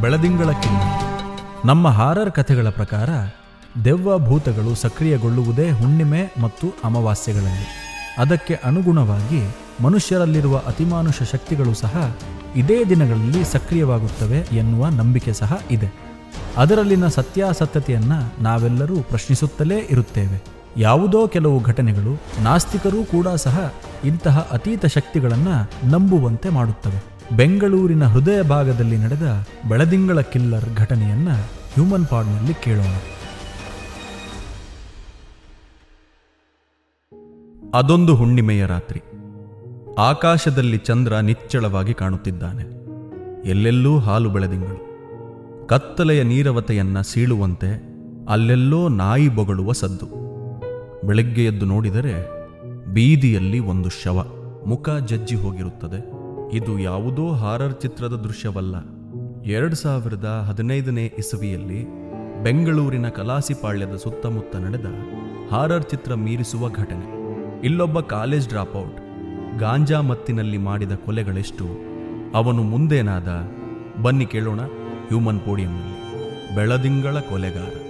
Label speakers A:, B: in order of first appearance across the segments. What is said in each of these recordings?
A: ಬೆಳದಿಂಗಳ ನಮ್ಮ ಹಾರರ್ ಕಥೆಗಳ ಪ್ರಕಾರ, ದೆವ್ವ ಭೂತಗಳು ಸಕ್ರಿಯಗೊಳ್ಳುವುದೇ ಹುಣ್ಣಿಮೆ ಮತ್ತು ಅಮಾವಾಸ್ಯೆಗಳಲ್ಲಿ. ಅದಕ್ಕೆ ಅನುಗುಣವಾಗಿ ಮನುಷ್ಯರಲ್ಲಿರುವ ಅತಿಮಾನುಷ ಶಕ್ತಿಗಳು ಸಹ ಇದೇ ದಿನಗಳಲ್ಲಿ ಸಕ್ರಿಯವಾಗುತ್ತವೆ ಎನ್ನುವ ನಂಬಿಕೆ ಸಹ ಇದೆ. ಅದರಲ್ಲಿನ ಸತ್ಯಾಸತ್ಯತೆಯನ್ನು ನಾವೆಲ್ಲರೂ ಪ್ರಶ್ನಿಸುತ್ತಲೇ ಇರುತ್ತೇವೆ. ಯಾವುದೋ ಕೆಲವು ಘಟನೆಗಳು ನಾಸ್ತಿಕರೂ ಕೂಡ ಸಹ ಇಂತಹ ಅತೀತ ಶಕ್ತಿಗಳನ್ನು ನಂಬುವಂತೆ ಮಾಡುತ್ತವೆ. ಬೆಂಗಳೂರಿನ ಹೃದಯ ಭಾಗದಲ್ಲಿ ನಡೆದ ಬೆಳದಿಂಗಳ ಕಿಲ್ಲರ್ ಘಟನೆಯನ್ನ ಹ್ಯೂಮನ್ ಪಾಡ್ನಲ್ಲಿ ಕೇಳೋಣ. ಅದೊಂದು ಹುಣ್ಣಿಮೆಯ ರಾತ್ರಿ. ಆಕಾಶದಲ್ಲಿ ಚಂದ್ರ ನಿಚ್ಚಳವಾಗಿ ಕಾಣುತ್ತಿದ್ದಾನೆ. ಎಲ್ಲೆಲ್ಲೂ ಹಾಲು ಬೆಳೆದಿಂಗಳು. ಕತ್ತಲೆಯ ನೀರವತೆಯನ್ನ ಸೀಳುವಂತೆ ಅಲ್ಲೆಲ್ಲೋ ನಾಯಿ ಬೊಗಳುವ ಸದ್ದು. ಬೆಳಗ್ಗೆ ಎದ್ದು ನೋಡಿದರೆ ಬೀದಿಯಲ್ಲಿ ಒಂದು ಶವ ಮುಖ ಜಜ್ಜಿ ಹೋಗಿರುತ್ತದೆ. ಇದು ಯಾವುದೋ ಹಾರರ್ ಚಿತ್ರದ ದೃಶ್ಯವಲ್ಲ. ಎರಡು ಸಾವಿರದ ಹದಿನೈದನೇ ಇಸವಿಯಲ್ಲಿ ಬೆಂಗಳೂರಿನ ಕಲಾಸಿಪಾಳ್ಯದ ಸುತ್ತಮುತ್ತ ನಡೆದ ಹಾರರ್ ಚಿತ್ರ ಮೀರಿಸುವ ಘಟನೆ. ಇಲ್ಲೊಬ್ಬ ಕಾಲೇಜ್ ಡ್ರಾಪ್ಔಟ್, ಗಾಂಜಾ ಮತ್ತಿನಲ್ಲಿ ಮಾಡಿದ ಕೊಲೆಗಳೆಷ್ಟು, ಅವನು ಮುಂದೇನಾದ, ಬನ್ನಿ ಕೇಳೋಣ ಹ್ಯೂಮನ್ ಪೋಡಿಯಂನಲ್ಲಿ. ಬೆಳದಿಂಗಳ ಕೊಲೆಗಾರ.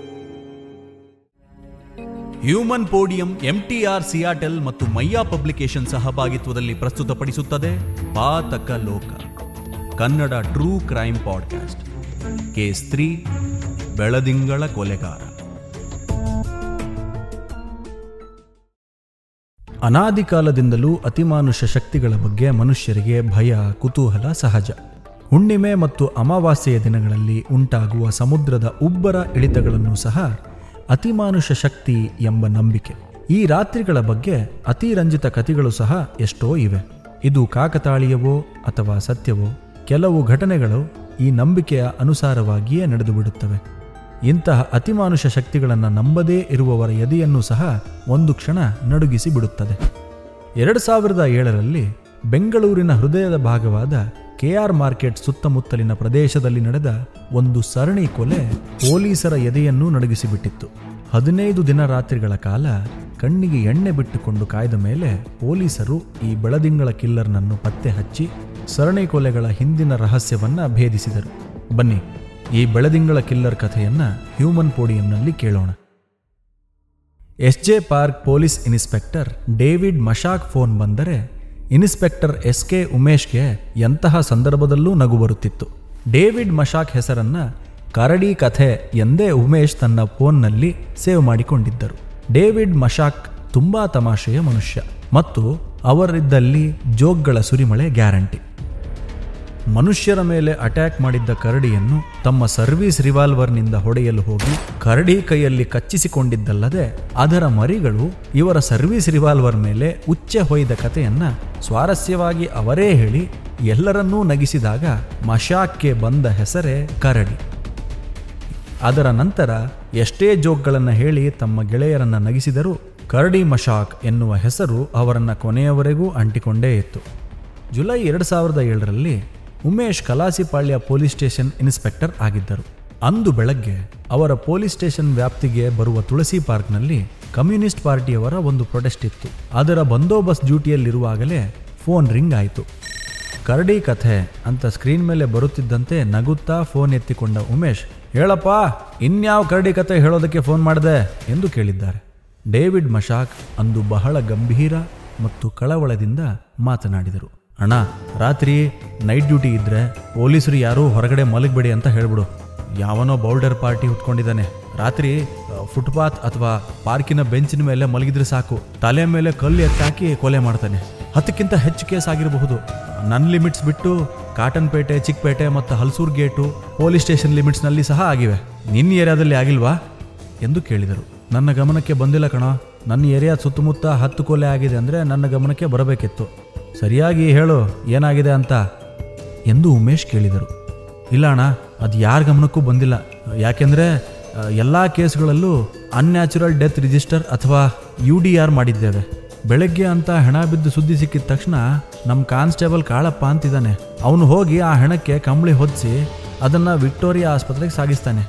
A: ಹ್ಯೂಮನ್ ಪೋಡಿಯಂ ಎಂಟಿಆರ್ ಸಿಯಾಟೆಲ್ ಮತ್ತು ಮಯ್ಯಾ ಪಬ್ಲಿಕೇಶನ್ ಸಹಭಾಗಿತ್ವದಲ್ಲಿ ಪ್ರಸ್ತುತಪಡಿಸುತ್ತದೆ ಪಾತಕ ಲೋಕ. Kannada true crime podcast case three ಬೆಳದಿಂಗಳ ಕೊಲೆಗಾರ. ಅನಾದಿ ಕಾಲದಿಂದಲೂ ಅತಿಮಾನುಷ ಶಕ್ತಿಗಳ ಬಗ್ಗೆ ಮನುಷ್ಯರಿಗೆ ಭಯ, ಕುತೂಹಲ ಸಹಜ. ಹುಣ್ಣಿಮೆ ಮತ್ತು ಅಮಾವಾಸ್ಯೆಯ ದಿನಗಳಲ್ಲಿ ಉಂಟಾಗುವ ಸಮುದ್ರದ ಉಬ್ಬರ ಇಳಿತಗಳನ್ನು ಸಹ ಅತಿಮಾನುಷ ಶಕ್ತಿ ಎಂಬ ನಂಬಿಕೆ. ಈ ರಾತ್ರಿಗಳ ಬಗ್ಗೆ ಅತಿರಂಜಿತ ಕಥೆಗಳು ಸಹ ಎಷ್ಟೋ ಇವೆ. ಇದು ಕಾಕತಾಳೀಯವೋ ಅಥವಾ ಸತ್ಯವೋ, ಕೆಲವು ಘಟನೆಗಳು ಈ ನಂಬಿಕೆಯ ಅನುಸಾರವಾಗಿಯೇ ನಡೆದುಬಿಡುತ್ತವೆ. ಇಂತಹ ಅತಿಮಾನುಷ ಶಕ್ತಿಗಳನ್ನು ನಂಬದೇ ಇರುವವರ ಎದೆಯನ್ನು ಸಹ ಒಂದು ಕ್ಷಣ ನಡುಗಿಸಿ ಬಿಡುತ್ತದೆ. ಎರಡು ಸಾವಿರದ ಏಳರಲ್ಲಿ ಬೆಂಗಳೂರಿನ ಹೃದಯದ ಭಾಗವಾದ ಕೆಆರ್ ಮಾರ್ಕೆಟ್ ಸುತ್ತಮುತ್ತಲಿನ ಪ್ರದೇಶದಲ್ಲಿ ನಡೆದ ಒಂದು ಸರಣಿ ಕೊಲೆ ಪೊಲೀಸರ ಎದೆಯನ್ನು ನಡುಗಿಸಿಬಿಟ್ಟಿತ್ತು. ಹದಿನೈದು ದಿನ ರಾತ್ರಿಗಳ ಕಾಲ ಕಣ್ಣಿಗೆ ಎಣ್ಣೆ ಬಿಟ್ಟುಕೊಂಡು ಕಾಯ್ದ ಮೇಲೆ ಪೊಲೀಸರು ಈ ಬೆಳದಿಂಗಳ ಕಿಲ್ಲರ್ನನ್ನು ಪತ್ತೆ ಹಚ್ಚಿ ಸರಣಿ ಕೊಲೆಗಳ ಹಿಂದಿನ ರಹಸ್ಯವನ್ನ ಭೇದಿಸಿದರು. ಬನ್ನಿ, ಈ ಬೆಳದಿಂಗಳ ಕಿಲ್ಲರ್ ಕಥೆಯನ್ನ ಹ್ಯೂಮನ್ ಪೋಡಿಯಂನಲ್ಲಿ ಕೇಳೋಣ. S J park police inspector David ಮಶಾಕ್ ಫೋನ್ ಬಂದರೆ ಇನ್ಸ್ಪೆಕ್ಟರ್ ಎಸ್ ಕೆ ಉಮೇಶ್ಗೆ ಎಂತಹ ಸಂದರ್ಭದಲ್ಲೂ ನಗು ಬರುತ್ತಿತ್ತು. ಡೇವಿಡ್ ಮಶಾಕ್ ಹೆಸರನ್ನ ಕರಡಿ ಕಥೆ ಎಂದೇ ಉಮೇಶ್ ತನ್ನ ಫೋನ್ನಲ್ಲಿ ಸೇವ್ ಮಾಡಿಕೊಂಡಿದ್ದರು. ಡೇವಿಡ್ ಮಶಾಕ್ ತುಂಬಾ ತಮಾಷೆಯ ಮನುಷ್ಯ ಮತ್ತು ಅವರಿದ್ದಲ್ಲಿ ಜೋಕ್ಗಳ ಸುರಿಮಳೆ ಗ್ಯಾರಂಟಿ. ಮನುಷ್ಯರ ಮೇಲೆ ಅಟ್ಯಾಕ್ ಮಾಡಿದ್ದ ಕರಡಿಯನ್ನು ತಮ್ಮ ಸರ್ವೀಸ್ ರಿವಾಲ್ವರ್ನಿಂದ ಹೊಡೆಯಲು ಹೋಗಿ ಕರಡಿ ಕೈಯಲ್ಲಿ ಕಚ್ಚಿಸಿಕೊಂಡಿದ್ದಲ್ಲದೆ ಅದರ ಮರಿಗಳು ಇವರ ಸರ್ವೀಸ್ ರಿವಾಲ್ವರ್ ಮೇಲೆ ಉಚ್ಚೆ ಹೊಯ್ದ ಕಥೆಯನ್ನ ಸ್ವಾರಸ್ಯವಾಗಿ ಅವರೇ ಹೇಳಿ ಎಲ್ಲರನ್ನೂ ನಗಿಸಿದಾಗ ಮಶಾಕ್ಕೆ ಬಂದ ಹೆಸರೇ ಕರಡಿ. ಅದರ ನಂತರ ಎಷ್ಟೇ ಜೋಕ್ಗಳನ್ನು ಹೇಳಿ ತಮ್ಮ ಗೆಳೆಯರನ್ನು ನಗಿಸಿದರೂ ಕರಡಿ ಮಶಾಕ್ ಎನ್ನುವ ಹೆಸರು ಅವರನ್ನು ಕೊನೆಯವರೆಗೂ ಅಂಟಿಕೊಂಡೇ ಇತ್ತು. ಜುಲೈ ಎರಡು ಸಾವಿರದ ಏಳರಲ್ಲಿ Umesh Kalasipalya police station inspector ಆಗಿದ್ದರು. ಅಂದು ಬೆಳಗ್ಗೆ ಅವರ ಪೊಲೀಸ್ ಸ್ಟೇಷನ್ ವ್ಯಾಪ್ತಿಗೆ ಬರುವ ತುಳಸಿ ಪಾರ್ಕ್ನಲ್ಲಿ ಕಮ್ಯುನಿಸ್ಟ್ ಪಾರ್ಟಿಯವರ ಒಂದು ಪ್ರೊಟೆಸ್ಟ್ ಇತ್ತು. ಅದರ ಬಂದೋಬಸ್ತ್ ಡ್ಯೂಟಿಯಲ್ಲಿರುವಾಗಲೇ ಫೋನ್ ರಿಂಗ್ ಆಯಿತು. ಕರಡಿ ಕಥೆ ಅಂತ ಸ್ಕ್ರೀನ್ ಮೇಲೆ ಬರುತ್ತಿದ್ದಂತೆ ನಗುತ್ತಾ ಫೋನ್ ಎತ್ತಿಕೊಂಡ ಉಮೇಶ್, ಹೇಳಪ್ಪ, ಇನ್ಯಾವ ಕರಡಿ ಕಥೆ ಹೇಳೋದಕ್ಕೆ ಫೋನ್ ಮಾಡಿದೆ? ಎಂದು ಕೇಳಿದ್ದಾರೆ. ಡೇವಿಡ್ ಮಶಾಕ್ ಅಂದು ಬಹಳ ಗಂಭೀರ ಮತ್ತು ಕಳವಳದಿಂದ ಮಾತನಾಡಿದರು. ಅಣ್ಣ, ರಾತ್ರಿ ನೈಟ್ ಡ್ಯೂಟಿ ಇದ್ರೆ ಪೊಲೀಸರು ಯಾರೂ ಹೊರಗಡೆ ಮಲಗಬೇಡಿ ಅಂತ ಹೇಳ್ಬಿಡು. ಯಾವನೋ ಬೌಲ್ಡರ್ ಪಾರ್ಟಿ ಹುಟ್ಕೊಂಡಿದ್ದಾನೆ ರಾತ್ರಿ ಫುಟ್ಪಾತ್ ಅಥವಾ ಪಾರ್ಕಿನ ಬೆಂಚಿನ ಮೇಲೆ ಮಲಗಿದ್ರೆ ಸಾಕು. ತಲೆ ಮೇಲೆ ಕಲ್ಲು ಎತ್ತಾಕಿ ಕೊಲೆ ಮಾಡ್ತಾನೆ. ಹತ್ತಕ್ಕಿಂತ ಹೆಚ್ಚು ಕೇಸ್ ಆಗಿರಬಹುದು. ನನ್ನ ಲಿಮಿಟ್ಸ್ ಬಿಟ್ಟು ಕಾಟನ್ಪೇಟೆ ಚಿಕ್ಕಪೇಟೆ ಮತ್ತು ಹಲ್ಸೂರ್ ಗೇಟು ಪೊಲೀಸ್ ಸ್ಟೇಷನ್ ಲಿಮಿಟ್ಸ್ನಲ್ಲಿ ಸಹ ಆಗಿವೆ. ನಿನ್ನ ಏರಿಯಾದಲ್ಲಿ ಆಗಿಲ್ವಾ? ಎಂದು ಕೇಳಿದರು. ನನ್ನ ಗಮನಕ್ಕೆ ಬಂದಿಲ್ಲ ಕಣ. ನನ್ನ ಏರಿಯಾ ಸುತ್ತಮುತ್ತ ಹತ್ತು ಕೊಲೆ ಆಗಿದೆ ಅಂದರೆ ನನ್ನ ಗಮನಕ್ಕೆ ಬರಬೇಕಿತ್ತು. ಸರಿಯಾಗಿ ಹೇಳು, ಏನಾಗಿದೆ ಅಂತ ಎಂದು ಉಮೇಶ್ ಕೇಳಿದರು. ಇಲ್ಲ ಅಣ್ಣ, ಅದು ಯಾರ ಗಮನಕ್ಕೂ ಬಂದಿಲ್ಲ. ಯಾಕೆಂದರೆ ಎಲ್ಲ ಕೇಸ್ಗಳಲ್ಲೂ ಅನ್ಯಾಚುರಲ್ ಡೆತ್ ರಿಜಿಸ್ಟರ್ ಅಥವಾ ಯು ಡಿ ಆರ್ ಮಾಡಿದ್ದೇವೆ. ಬೆಳಗ್ಗೆ ಅಂತ ಹೆಣ ಬಿದ್ದು ಸುದ್ದಿ ಸಿಕ್ಕಿದ ತಕ್ಷಣ ನಮ್ಮ ಕಾನ್ಸ್ಟೇಬಲ್ ಕಾಳಪ್ಪ ಅಂತಿದ್ದಾನೆ. ಅವನು ಹೋಗಿ ಆ ಹೆಣಕ್ಕೆ ಕಂಬಳಿ ಹೊದಿಸಿ ಅದನ್ನು ವಿಕ್ಟೋರಿಯಾ ಆಸ್ಪತ್ರೆಗೆ ಸಾಗಿಸ್ತಾನೆ.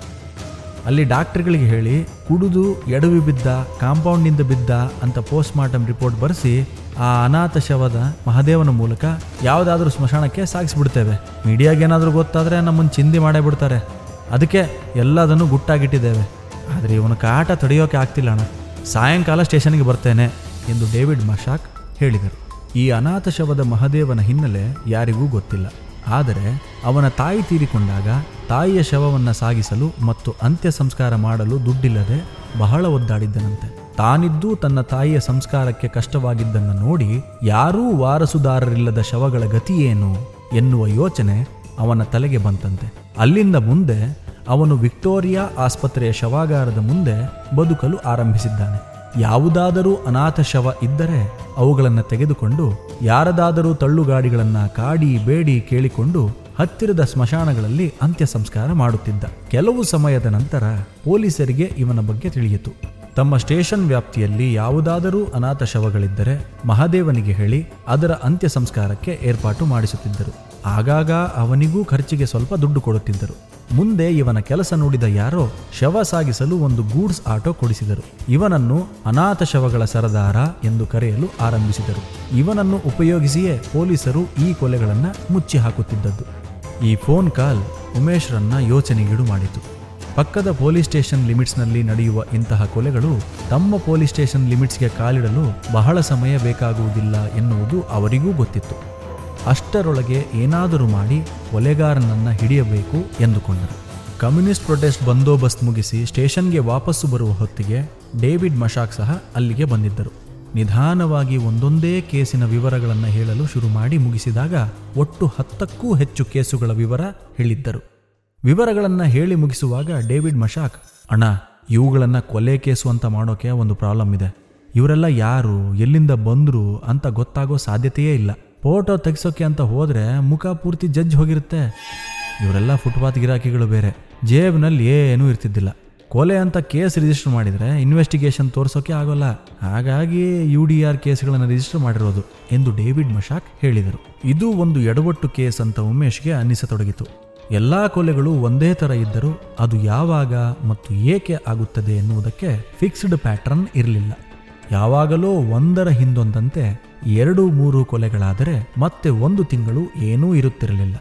A: ಅಲ್ಲಿ ಡಾಕ್ಟ್ರುಗಳಿಗೆ ಹೇಳಿ, ಕುಡಿದು ಎಡವಿ ಬಿದ್ದ ಕಾಂಪೌಂಡಿಂದ ಬಿದ್ದ ಅಂತ ಪೋಸ್ಟ್ ಮಾರ್ಟಮ್ ರಿಪೋರ್ಟ್ ಬರೆಸಿ ಆ ಅನಾಥ ಶವದ ಮಹಾದೇವನ ಮೂಲಕ ಯಾವುದಾದ್ರೂ ಸ್ಮಶಾನಕ್ಕೆ ಸಾಗಿಸ್ಬಿಡ್ತೇವೆ. ಮೀಡಿಯಾಗೇನಾದರೂ ಗೊತ್ತಾದರೆ ನಮ್ಮನ್ನು ಚಿಂದಿ ಮಾಡೇ ಬಿಡ್ತಾರೆ ಅದಕ್ಕೆ ಎಲ್ಲದನ್ನು ಗುಟ್ಟಾಗಿಟ್ಟಿದ್ದೇವೆ. ಆದರೆ ಇವನ ಕಾಟ ತಡೆಯೋಕೆ ಆಗ್ತಿಲ್ಲ ಅಣ್ಣ. ಸಾಯಂಕಾಲ ಸ್ಟೇಷನ್ಗೆ ಬರ್ತೇನೆ ಎಂದು ಡೇವಿಡ್ ಮಶಾಕ್ ಹೇಳಿದರು. ಈ ಅನಾಥ ಶವದ ಮಹದೇವನ ಹಿನ್ನೆಲೆ ಯಾರಿಗೂ ಗೊತ್ತಿಲ್ಲ. ಆದರೆ ಅವನ ತಾಯಿ ತೀರಿಕೊಂಡಾಗ ತಾಯಿಯ ಶವವನ್ನು ಸಾಗಿಸಲು ಮತ್ತು ಅಂತ್ಯ ಸಂಸ್ಕಾರ ಮಾಡಲು ದುಡ್ಡಿಲ್ಲದೆ ಬಹಳ ಒದ್ದಾಡಿದ್ದನಂತೆ. ತಾನಿದ್ದು ತನ್ನ ತಾಯಿಯ ಸಂಸ್ಕಾರಕ್ಕೆ ಕಷ್ಟವಾಗಿದ್ದನ್ನು ನೋಡಿ ಯಾರೂ ವಾರಸುದಾರರಿಲ್ಲದ ಶವಗಳ ಗತಿಯೇನು ಎನ್ನುವ ಯೋಚನೆ ಅವನ ತಲೆಗೆ ಬಂತಂತೆ. ಅಲ್ಲಿಂದ ಮುಂದೆ ಅವನು ವಿಕ್ಟೋರಿಯಾ ಆಸ್ಪತ್ರೆಯ ಶವಾಗಾರದ ಮುಂದೆ ಬದುಕಲು ಆರಂಭಿಸಿದ್ದಾನೆ. ಯಾವುದಾದರೂ ಅನಾಥ ಶವ ಇದ್ದರೆ ಅವುಗಳನ್ನು ತೆಗೆದುಕೊಂಡು ಯಾರದಾದರೂ ತಳ್ಳುಗಾಡಿಗಳನ್ನು ಕಾಡಿ ಬೇಡಿ ಕೇಳಿಕೊಂಡು ಹತ್ತಿರದ ಸ್ಮಶಾನಗಳಲ್ಲಿ ಅಂತ್ಯ ಸಂಸ್ಕಾರ ಮಾಡುತ್ತಿದ್ದ. ಕೆಲವು ಸಮಯದ ನಂತರ ಪೊಲೀಸರಿಗೆ ಇವನ ಬಗ್ಗೆ ತಿಳಿಯಿತು. ತಮ್ಮ ಸ್ಟೇಷನ್ ವ್ಯಾಪ್ತಿಯಲ್ಲಿ ಯಾವುದಾದರೂ ಅನಾಥ ಶವಗಳಿದ್ದರೆ ಮಹಾದೇವನಿಗೆ ಹೇಳಿ ಅದರ ಅಂತ್ಯ ಸಂಸ್ಕಾರಕ್ಕೆ ಏರ್ಪಾಟು ಮಾಡಿಸುತ್ತಿದ್ದರು. ಆಗಾಗ ಅವನಿಗೂ ಖರ್ಚಿಗೆ ಸ್ವಲ್ಪ ದುಡ್ಡು ಕೊಡುತ್ತಿದ್ದರು. ಮುಂದೆ ಇವನ ಕೆಲಸ ನೋಡಿದ ಯಾರೋ ಶವ ಸಾಗಿಸಲು ಒಂದು ಗೂಡ್ಸ್ ಆಟೋ ಕೊಡಿಸಿದರು. ಇವನನ್ನು ಅನಾಥ ಶವಗಳ ಸರದಾರ ಎಂದು ಕರೆಯಲು ಆರಂಭಿಸಿದರು. ಇವನನ್ನು ಉಪಯೋಗಿಸಿಯೇ ಪೊಲೀಸರು ಈ ಕೊಲೆಗಳನ್ನು ಮುಚ್ಚಿ ಹಾಕುತ್ತಿದ್ದದ್ದು ಈ ಫೋನ್ ಕಾಲ್ ಉಮೇಶ್ರನ್ನ ಯೋಚನೆಗೀಡು ಮಾಡಿತು. ಪಕ್ಕದ ಪೊಲೀಸ್ ಸ್ಟೇಷನ್ ಲಿಮಿಟ್ಸ್ನಲ್ಲಿ ನಡೆಯುವ ಇಂತಹ ಕೊಲೆಗಳು ತಮ್ಮ ಪೊಲೀಸ್ ಸ್ಟೇಷನ್ ಲಿಮಿಟ್ಸ್ಗೆ ಕಾಲಿಡಲು ಬಹಳ ಸಮಯ ಬೇಕಾಗುವುದಿಲ್ಲ ಎನ್ನುವುದು ಅವರಿಗೂ ಗೊತ್ತಿತ್ತು. ಅಷ್ಟರೊಳಗೆ ಏನಾದರೂ ಮಾಡಿ ಕೊಲೆಗಾರನನ್ನು ಹಿಡಿಯಬೇಕು ಎಂದುಕೊಂಡರು. ಕಮ್ಯುನಿಸ್ಟ್ ಪ್ರೊಟೆಸ್ಟ್ ಬಂದೋಬಸ್ತ್ ಮುಗಿಸಿ ಸ್ಟೇಷನ್ಗೆ ವಾಪಸ್ಸು ಬರುವ ಹೊತ್ತಿಗೆ ಡೇವಿಡ್ ಮಶಾಕ್ ಸಹ ಅಲ್ಲಿಗೆ ಬಂದಿದ್ದರು. ನಿಧಾನವಾಗಿ ಒಂದೊಂದೇ ಕೇಸಿನ ವಿವರಗಳನ್ನು ಹೇಳಲು ಶುರು ಮಾಡಿ ಮುಗಿಸಿದಾಗ ಒಟ್ಟು ಹತ್ತಕ್ಕೂ ಹೆಚ್ಚು ಕೇಸುಗಳ ವಿವರ ಹೇಳಿದ್ದರು. ವಿವರಗಳನ್ನು ಹೇಳಿ ಮುಗಿಸುವಾಗ ಡೇವಿಡ್ ಮಶಾಕ್, ಅಣ್ಣ, ಇವುಗಳನ್ನು ಕೊಲೆ ಕೇಸು ಅಂತ ಮಾಡೋಕೆ ಒಂದು ಪ್ರಾಬ್ಲಮ್ ಇದೆ. ಇವರೆಲ್ಲ ಯಾರು, ಎಲ್ಲಿಂದ ಬಂದರು ಅಂತ ಗೊತ್ತಾಗೋ ಸಾಧ್ಯತೆಯೇ ಇಲ್ಲ. ಫೋಟೋ ತೆಗ್ಸೋಕೆ ಅಂತ ಹೋದರೆ ಮುಖ ಪೂರ್ತಿ ಜಜ್ಜ್ ಹೋಗಿರುತ್ತೆ. ಇವರೆಲ್ಲ ಫುಟ್ಪಾತ್ ಗಿರಾಕಿಗಳು ಬೇರೆ. ಜೇಬ್ನಲ್ಲಿ ಏನೂ ಇರ್ತಿದ್ದಿಲ್ಲ. ಕೊಲೆ ಅಂತ ಕೇಸ್ ರಿಜಿಸ್ಟರ್ ಮಾಡಿದರೆ ಇನ್ವೆಸ್ಟಿಗೇಷನ್ ತೋರಿಸೋಕೆ ಆಗೋಲ್ಲ. ಹಾಗಾಗಿ ಯು ಡಿ ಆರ್ ಕೇಸ್ಗಳನ್ನು ರಿಜಿಸ್ಟರ್ ಮಾಡಿರೋದು, ಎಂದು ಡೇವಿಡ್ ಮಶಾಕ್ ಹೇಳಿದರು. ಇದು ಒಂದು ಎಡವಟ್ಟು ಕೇಸ್ ಅಂತ ಉಮೇಶ್ಗೆ ಅನ್ನಿಸತೊಡಗಿತು. ಎಲ್ಲ ಕೊಲೆಗಳು ಒಂದೇ ಥರ ಇದ್ದರೂ ಅದು ಯಾವಾಗ ಮತ್ತು ಏಕೆ ಆಗುತ್ತದೆ ಎನ್ನುವುದಕ್ಕೆ ಫಿಕ್ಸ್ಡ್ ಪ್ಯಾಟರ್ನ್ ಇರಲಿಲ್ಲ. ಯಾವಾಗಲೋ ಒಂದರ ಹಿಂದೊಂದಂತೆ ಎರಡು ಮೂರು ಕೊಲೆಗಳಾದರೆ ಮತ್ತೆ ಒಂದು ತಿಂಗಳು ಏನೂ ಇರುತ್ತಿರಲಿಲ್ಲ.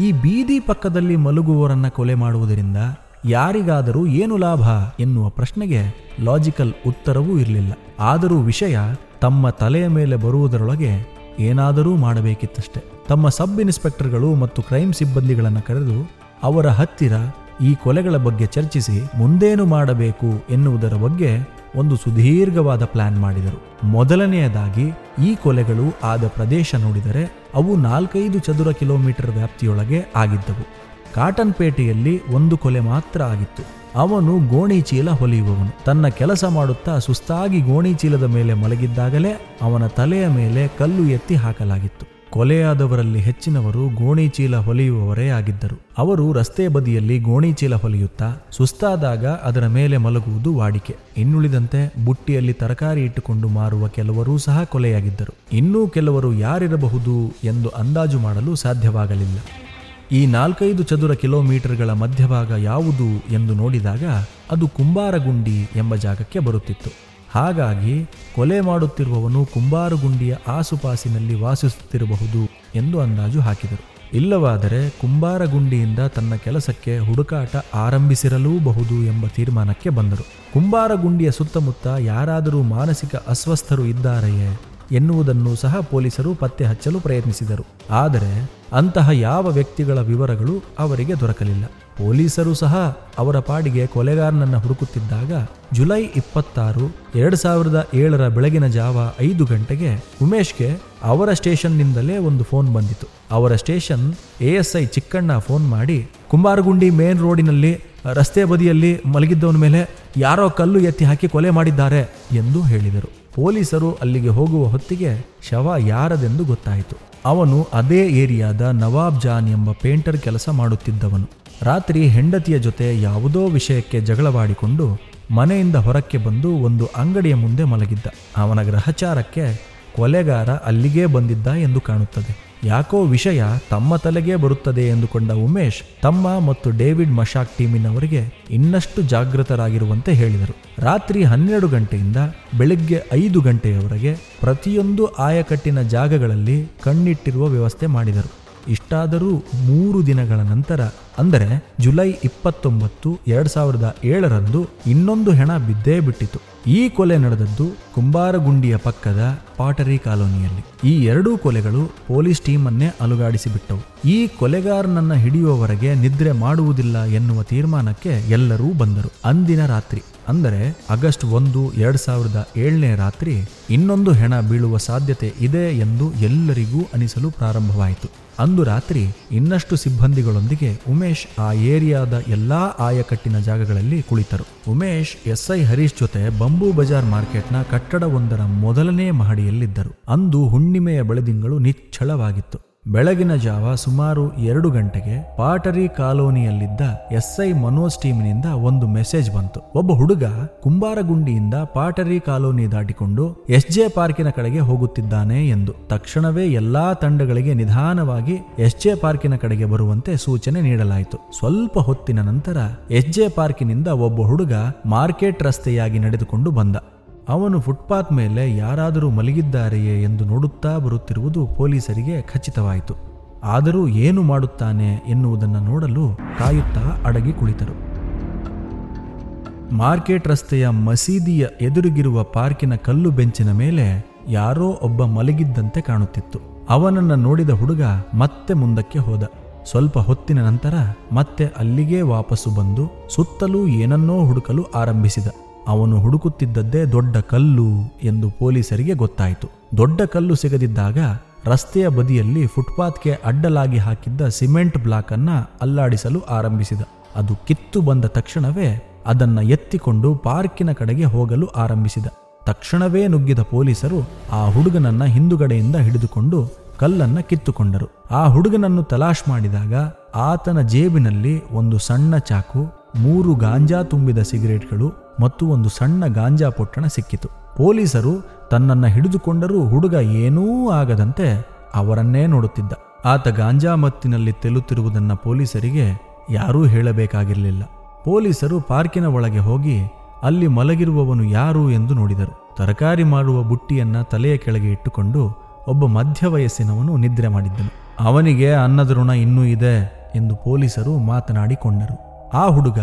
A: ಈ ಬೀದಿ ಪಕ್ಕದಲ್ಲಿ ಮಲಗುವವರನ್ನ ಕೊಲೆ ಮಾಡುವುದರಿಂದ ಯಾರಿಗಾದರೂ ಏನು ಲಾಭ ಎನ್ನುವ ಪ್ರಶ್ನೆಗೆ ಲಾಜಿಕಲ್ ಉತ್ತರವೂ ಇರಲಿಲ್ಲ. ಆದರೂ ವಿಷಯ ತಮ್ಮ ತಲೆಯ ಮೇಲೆ ಬರುವುದರೊಳಗೆ ಏನಾದರೂ ಮಾಡಬೇಕಿತ್ತಷ್ಟೆ. ತಮ್ಮ ಸಬ್ ಇನ್ಸ್ಪೆಕ್ಟರ್ಗಳು ಮತ್ತು ಕ್ರೈಮ್ ಸಿಬ್ಬಂದಿಗಳನ್ನು ಕರೆದು ಅವರ ಹತ್ತಿರ ಈ ಕೊಲೆಗಳ ಬಗ್ಗೆ ಚರ್ಚಿಸಿ ಮುಂದೇನು ಮಾಡಬೇಕು ಎನ್ನುವುದರ ಬಗ್ಗೆ ಒಂದು ಸುದೀರ್ಘವಾದ ಪ್ಲಾನ್ ಮಾಡಿದರು. ಮೊದಲನೆಯದಾಗಿ ಈ ಕೊಲೆಗಳು ಆದ ಪ್ರದೇಶ ನೋಡಿದರೆ ಅವು ನಾಲ್ಕೈದು ಚದುರ ಕಿಲೋಮೀಟರ್ ವ್ಯಾಪ್ತಿಯೊಳಗೆ ಆಗಿದ್ದವು. ಕಾಟನ್ಪೇಟೆಯಲ್ಲಿ ಒಂದು ಕೊಲೆ ಮಾತ್ರ ಆಗಿತ್ತು. ಅವನು ಗೋಣಿ ಚೀಲ ಹೊಲಿಯುವವನು. ತನ್ನ ಕೆಲಸ ಮಾಡುತ್ತಾ ಸುಸ್ತಾಗಿ ಗೋಣಿ ಚೀಲದ ಮೇಲೆ ಮಲಗಿದ್ದಾಗಲೇ ಅವನ ತಲೆಯ ಮೇಲೆ ಕಲ್ಲು ಎತ್ತಿ ಹಾಕಲಾಗಿತ್ತು. ಕೊಲೆಯಾದವರಲ್ಲಿ ಹೆಚ್ಚಿನವರು ಗೋಣಿ ಚೀಲ ಹೊಲಿಯುವವರೇ ಆಗಿದ್ದರು. ಅವರು ರಸ್ತೆ ಬದಿಯಲ್ಲಿ ಗೋಣಿ ಚೀಲ ಹೊಲಿಯುತ್ತಾ ಸುಸ್ತಾದಾಗ ಅದರ ಮೇಲೆ ಮಲಗುವುದು ವಾಡಿಕೆ. ಇನ್ನುಳಿದಂತೆ ಬುಟ್ಟಿಯಲ್ಲಿ ತರಕಾರಿ ಇಟ್ಟುಕೊಂಡು ಮಾರುವ ಕೆಲವರೂ ಸಹ ಕೊಲೆಯಾಗಿದ್ದರು. ಇನ್ನೂ ಕೆಲವರು ಯಾರಿರಬಹುದು ಎಂದು ಅಂದಾಜು ಮಾಡಲು ಸಾಧ್ಯವಾಗಲಿಲ್ಲ. ಈ ನಾಲ್ಕೈದು ಚದುರ ಕಿಲೋಮೀಟರ್ಗಳ ಮಧ್ಯಭಾಗ ಯಾವುದು ಎಂದು ನೋಡಿದಾಗ ಅದು ಕುಂಬಾರಗುಂಡಿ ಎಂಬ ಜಾಗಕ್ಕೆ ಬರುತ್ತಿತ್ತು. ಹಾಗಾಗಿ ಕೊಲೆ ಮಾಡುತ್ತಿರುವವನು ಕುಂಬಾರಗುಂಡಿಯ ಆಸುಪಾಸಿನಲ್ಲಿ ವಾಸಿಸುತ್ತಿರಬಹುದು ಎಂದು ಅಂದಾಜು ಹಾಕಿದರು. ಇಲ್ಲವಾದರೆ ಕುಂಬಾರಗುಂಡಿಯಿಂದ ತನ್ನ ಕೆಲಸಕ್ಕೆ ಹುಡುಕಾಟ ಆರಂಭಿಸಿರಲೂಬಹುದು ಎಂಬ ತೀರ್ಮಾನಕ್ಕೆ ಬಂದರು. ಕುಂಬಾರಗುಂಡಿಯ ಸುತ್ತಮುತ್ತ ಯಾರಾದರೂ ಮಾನಸಿಕ ಅಸ್ವಸ್ಥರು ಇದ್ದಾರೆಯೇ? ಎನ್ನುವುದನ್ನು ಸಹ ಪೊಲೀಸರು ಪತ್ತೆ ಹಚ್ಚಲು ಪ್ರಯತ್ನಿಸಿದರು. ಆದರೆ ಅಂತಹ ಯಾವ ವ್ಯಕ್ತಿಗಳ ವಿವರಗಳು ಅವರಿಗೆ ದೊರಕಲಿಲ್ಲ. ಪೊಲೀಸರು ಸಹ ಅವರ ಪಾಡಿಗೆ ಕೊಲೆಗಾರನನ್ನು ಹುಡುಕುತ್ತಿದ್ದಾಗ ಜುಲೈ ಇಪ್ಪತ್ತಾರು, ಎರಡು ಸಾವಿರದ ಏಳರ ಬೆಳಗಿನ ಜಾವ ಐದು ಗಂಟೆಗೆ ಉಮೇಶ್ಗೆ ಅವರ ಸ್ಟೇಷನ್ನಿಂದಲೇ ಒಂದು ಫೋನ್ ಬಂದಿತು ಅವರ ಸ್ಟೇಷನ್ ಎಎಸ್ಐ ಚಿಕ್ಕಣ್ಣ ಫೋನ್ ಮಾಡಿ, ಕುಂಬಾರಗುಂಡಿ ಮೇನ್ ರೋಡಿನಲ್ಲಿ, ರಸ್ತೆ ಬದಿಯಲ್ಲಿ ಮಲಗಿದ್ದವನ ಮೇಲೆ ಯಾರೋ ಕಲ್ಲು ಎತ್ತಿ ಹಾಕಿ ಕೊಲೆ ಮಾಡಿದ್ದಾರೆ ಎಂದು ಹೇಳಿದರು. ಪೊಲೀಸರು ಅಲ್ಲಿಗೆ ಹೋಗುವ ಹೊತ್ತಿಗೆ ಶವ ಯಾರದೆಂದು ಗೊತ್ತಾಯಿತು. ಅವನು ಅದೇ ಏರಿಯಾದ ನವಾಬ್ ಜಾನ್ ಎಂಬ ಪೇಂಟರ್ ಕೆಲಸ ಮಾಡುತ್ತಿದ್ದವನು. ರಾತ್ರಿ ಹೆಂಡತಿಯ ಜೊತೆ ಯಾವುದೋ ವಿಷಯಕ್ಕೆ ಜಗಳವಾಡಿಕೊಂಡು ಮನೆಯಿಂದ ಹೊರಕ್ಕೆ ಬಂದು ಒಂದು ಅಂಗಡಿಯ ಮುಂದೆ ಮಲಗಿದ್ದ. ಅವನ ಗ್ರಹಚಾರಕ್ಕೆ ಕೊಲೆಗಾರ ಅಲ್ಲಿಗೇ ಬಂದಿದ್ದ ಎಂದು ಕಾಣುತ್ತದೆ. ಯಾಕೋ ವಿಷಯ ತಮ್ಮ ತಲೆಗೆ ಬರುತ್ತದೆ ಎಂದುಕೊಂಡ ಉಮೇಶ್ ತಮ್ಮ ಮತ್ತು ಡೇವಿಡ್ ಮಶಾಕ್ ಟೀಮಿನವರಿಗೆ ಇನ್ನಷ್ಟು ಜಾಗೃತರಾಗಿರುವಂತೆ ಹೇಳಿದರು. ರಾತ್ರಿ ಹನ್ನೆರಡು ಗಂಟೆಯಿಂದ ಬೆಳಗ್ಗೆ ಐದು ಗಂಟೆಯವರೆಗೆ ಪ್ರತಿಯೊಂದು ಆಯಕಟ್ಟಿನ ಜಾಗಗಳಲ್ಲಿ ಕಣ್ಣಿಟ್ಟಿರುವ ವ್ಯವಸ್ಥೆ ಮಾಡಿದರು. ಇಷ್ಟಾದರೂ ಮೂರು ದಿನಗಳ ನಂತರ, ಅಂದರೆ ಜುಲೈ ಇಪ್ಪತ್ತೊಂಬತ್ತು, ಎರಡು ಸಾವಿರದ ಏಳರಂದು ಇನ್ನೊಂದು ಹೆಣ ಬಿದ್ದೇ ಬಿಟ್ಟಿತು. ಈ ಕೊಲೆ ನಡೆದದ್ದು ಕುಂಬಾರಗುಂಡಿಯ ಪಕ್ಕದ ಪಾಟರಿ ಕಾಲೋನಿಯಲ್ಲಿ. ಈ ಎರಡೂ ಕೊಲೆಗಳು ಪೊಲೀಸ್ ಟೀಮನ್ನೇ ಅಲುಗಾಡಿಸಿಬಿಟ್ಟವು. ಈ ಕೊಲೆಗಾರನನ್ನ ಹಿಡಿಯುವವರೆಗೆ ನಿದ್ರೆ ಮಾಡುವುದಿಲ್ಲ ಎನ್ನುವ ತೀರ್ಮಾನಕ್ಕೆ ಎಲ್ಲರೂ ಬಂದರು. ಅಂದಿನ ರಾತ್ರಿ, ಅಂದರೆ ಆಗಸ್ಟ್ ಒಂದು, ಎರಡ್ ಸಾವಿರದ ಏಳನೇ ರಾತ್ರಿ ಇನ್ನೊಂದು ಹೆಣ ಬೀಳುವ ಸಾಧ್ಯತೆ ಇದೆ ಎಂದು ಎಲ್ಲರಿಗೂ ಅನಿಸಲು ಪ್ರಾರಂಭವಾಯಿತು. ಅಂದು ರಾತ್ರಿ ಇನ್ನಷ್ಟು ಸಿಬ್ಬಂದಿಗಳೊಂದಿಗೆ ಉಮೇಶ್ ಆ ಏರಿಯಾದ ಎಲ್ಲಾ ಆಯಕಟ್ಟಿನ ಜಾಗಗಳಲ್ಲಿ ಕುಳಿತರು. ಉಮೇಶ್ ಎಸ್ಐ ಹರೀಶ್ ಜೊತೆ ಬಂಬೂ ಬಜಾರ್ ಮಾರ್ಕೆಟ್ನ ಕಟ್ಟಡವೊಂದರ ಮೊದಲನೇ ಮಹಡಿಯಲ್ಲಿದ್ದರು. ಅಂದು ಹುಣ್ಣಿಮೆಯ ಬೆಳದಿಂಗಳು ನಿಚ್ಚಳವಾಗಿತ್ತು. ಬೆಳಗಿನ ಜಾವ ಸುಮಾರು ಎರಡು ಗಂಟೆಗೆ ಪಾಟರಿ ಕಾಲೋನಿಯಲ್ಲಿದ್ದ ಎಸ್ಐ ಮನೋಜ್ ಟೀಮಿನಿಂದ ಒಂದು ಮೆಸೇಜ್ ಬಂತು. ಒಬ್ಬ ಹುಡುಗ ಕುಂಬಾರಗುಂಡಿಯಿಂದ ಪಾಟರಿ ಕಾಲೋನಿ ದಾಟಿಕೊಂಡು ಎಸ್ ಜೆ ಪಾರ್ಕಿನ ಕಡೆಗೆ ಹೋಗುತ್ತಿದ್ದಾನೆ ಎಂದು ತಕ್ಷಣವೇ ಎಲ್ಲಾ ತಂಡಗಳಿಗೆ ನಿಧಾನವಾಗಿ ಎಸ್ ಜೆ ಪಾರ್ಕಿನ ಕಡೆಗೆ ಬರುವಂತೆ ಸೂಚನೆ ನೀಡಲಾಯಿತು. ಸ್ವಲ್ಪ ಹೊತ್ತಿನ ನಂತರ ಎಸ್ ಜೆ ಪಾರ್ಕಿನಿಂದ ಒಬ್ಬ ಹುಡುಗ ಮಾರ್ಕೆಟ್ ರಸ್ತೆಯಾಗಿ ನಡೆದುಕೊಂಡು ಬಂದ. ಅವನು ಫುಟ್ಪಾತ್ ಮೇಲೆ ಯಾರಾದರೂ ಮಲಗಿದ್ದಾರೆಯೇ ಎಂದು ನೋಡುತ್ತಾ ಬರುತ್ತಿರುವುದು ಪೊಲೀಸರಿಗೆ ಖಚಿತವಾಯಿತು. ಆದರೂ ಏನು ಮಾಡುತ್ತಾನೆ ಎನ್ನುವುದನ್ನು ನೋಡಲು ಕಾಯುತ್ತಾ ಅಡಗಿ ಕುಳಿತರು. ಮಾರ್ಕೆಟ್ ರಸ್ತೆಯ ಮಸೀದಿಯ ಎದುರಿಗಿರುವ ಪಾರ್ಕಿನ ಕಲ್ಲು ಬೆಂಚಿನ ಮೇಲೆ ಯಾರೋ ಒಬ್ಬ ಮಲಗಿದ್ದಂತೆ ಕಾಣುತ್ತಿತ್ತು. ಅವನನ್ನು ನೋಡಿದ ಹುಡುಗ ಮತ್ತೆ ಮುಂದಕ್ಕೆ ಹೋದ. ಸ್ವಲ್ಪ ಹೊತ್ತಿನ ನಂತರ ಮತ್ತೆ ಅಲ್ಲಿಗೇ ವಾಪಸ್ಸು ಬಂದು ಸುತ್ತಲೂ ಏನನ್ನೋ ಹುಡುಕಲು ಆರಂಭಿಸಿದ. ಅವನು ಹುಡುಕುತ್ತಿದ್ದದ್ದೇ ದೊಡ್ಡ ಕಲ್ಲು ಎಂದು ಪೊಲೀಸರಿಗೆ ಗೊತ್ತಾಯಿತು. ದೊಡ್ಡ ಕಲ್ಲು ಸಿಗದಿದ್ದಾಗ ರಸ್ತೆಯ ಬದಿಯಲ್ಲಿ ಫುಟ್ಪಾತ್ಗೆ ಅಡ್ಡಲಾಗಿ ಹಾಕಿದ್ದ ಸಿಮೆಂಟ್ ಬ್ಲಾಕ್ ಅನ್ನ ಅಲ್ಲಾಡಿಸಲು ಆರಂಭಿಸಿದ. ಅದು ಕಿತ್ತು ಬಂದ ತಕ್ಷಣವೇ ಅದನ್ನ ಎತ್ತಿಕೊಂಡು ಪಾರ್ಕಿನ ಕಡೆಗೆ ಹೋಗಲು ಆರಂಭಿಸಿದ. ತಕ್ಷಣವೇ ನುಗ್ಗಿದ ಪೊಲೀಸರು ಆ ಹುಡುಗನನ್ನ ಹಿಂದುಗಡೆಯಿಂದ ಹಿಡಿದುಕೊಂಡು ಕಲ್ಲನ್ನ ಕಿತ್ತುಕೊಂಡರು. ಆ ಹುಡುಗನನ್ನು ತಲಾಶ್ ಮಾಡಿದಾಗ ಆತನ ಜೇಬಿನಲ್ಲಿ ಒಂದು ಸಣ್ಣ ಚಾಕು, ಮೂರು ಗಾಂಜಾ ತುಂಬಿದ ಸಿಗರೇಟ್ಗಳು ಮತ್ತು ಒಂದು ಸಣ್ಣ ಗಾಂಜಾ ಪೊಟ್ಟಣ ಸಿಕ್ಕಿತು. ಪೊಲೀಸರು ತನ್ನನ್ನ ಹಿಡಿದುಕೊಂಡರೂ ಹುಡುಗ ಏನೂ ಆಗದಂತೆ ಅವರನ್ನೇ ನೋಡುತ್ತಿದ್ದ. ಆತ ಗಾಂಜಾ ಮತ್ತಿನಲ್ಲಿ ತೆಲುತ್ತಿರುವುದನ್ನ ಪೊಲೀಸರಿಗೆ ಯಾರೂ ಹೇಳಬೇಕಾಗಿರಲಿಲ್ಲ. ಪೊಲೀಸರು ಪಾರ್ಕಿನ ಒಳಗೆ ಹೋಗಿ ಅಲ್ಲಿ ಮಲಗಿರುವವನು ಯಾರು ಎಂದು ನೋಡಿದರು. ತರಕಾರಿ ಮಾಡುವ ಬುಟ್ಟಿಯನ್ನು ತಲೆಯ ಕೆಳಗೆ ಇಟ್ಟುಕೊಂಡು ಒಬ್ಬ ಮಧ್ಯ ವಯಸ್ಸಿನವನು ನಿದ್ರೆ ಮಾಡಿದ್ದನು. ಅವನಿಗೆ ಅನ್ನದ ಋಣ ಇನ್ನೂ ಇದೆ ಎಂದು ಪೊಲೀಸರು ಮಾತನಾಡಿಕೊಂಡರು. ಆ ಹುಡುಗ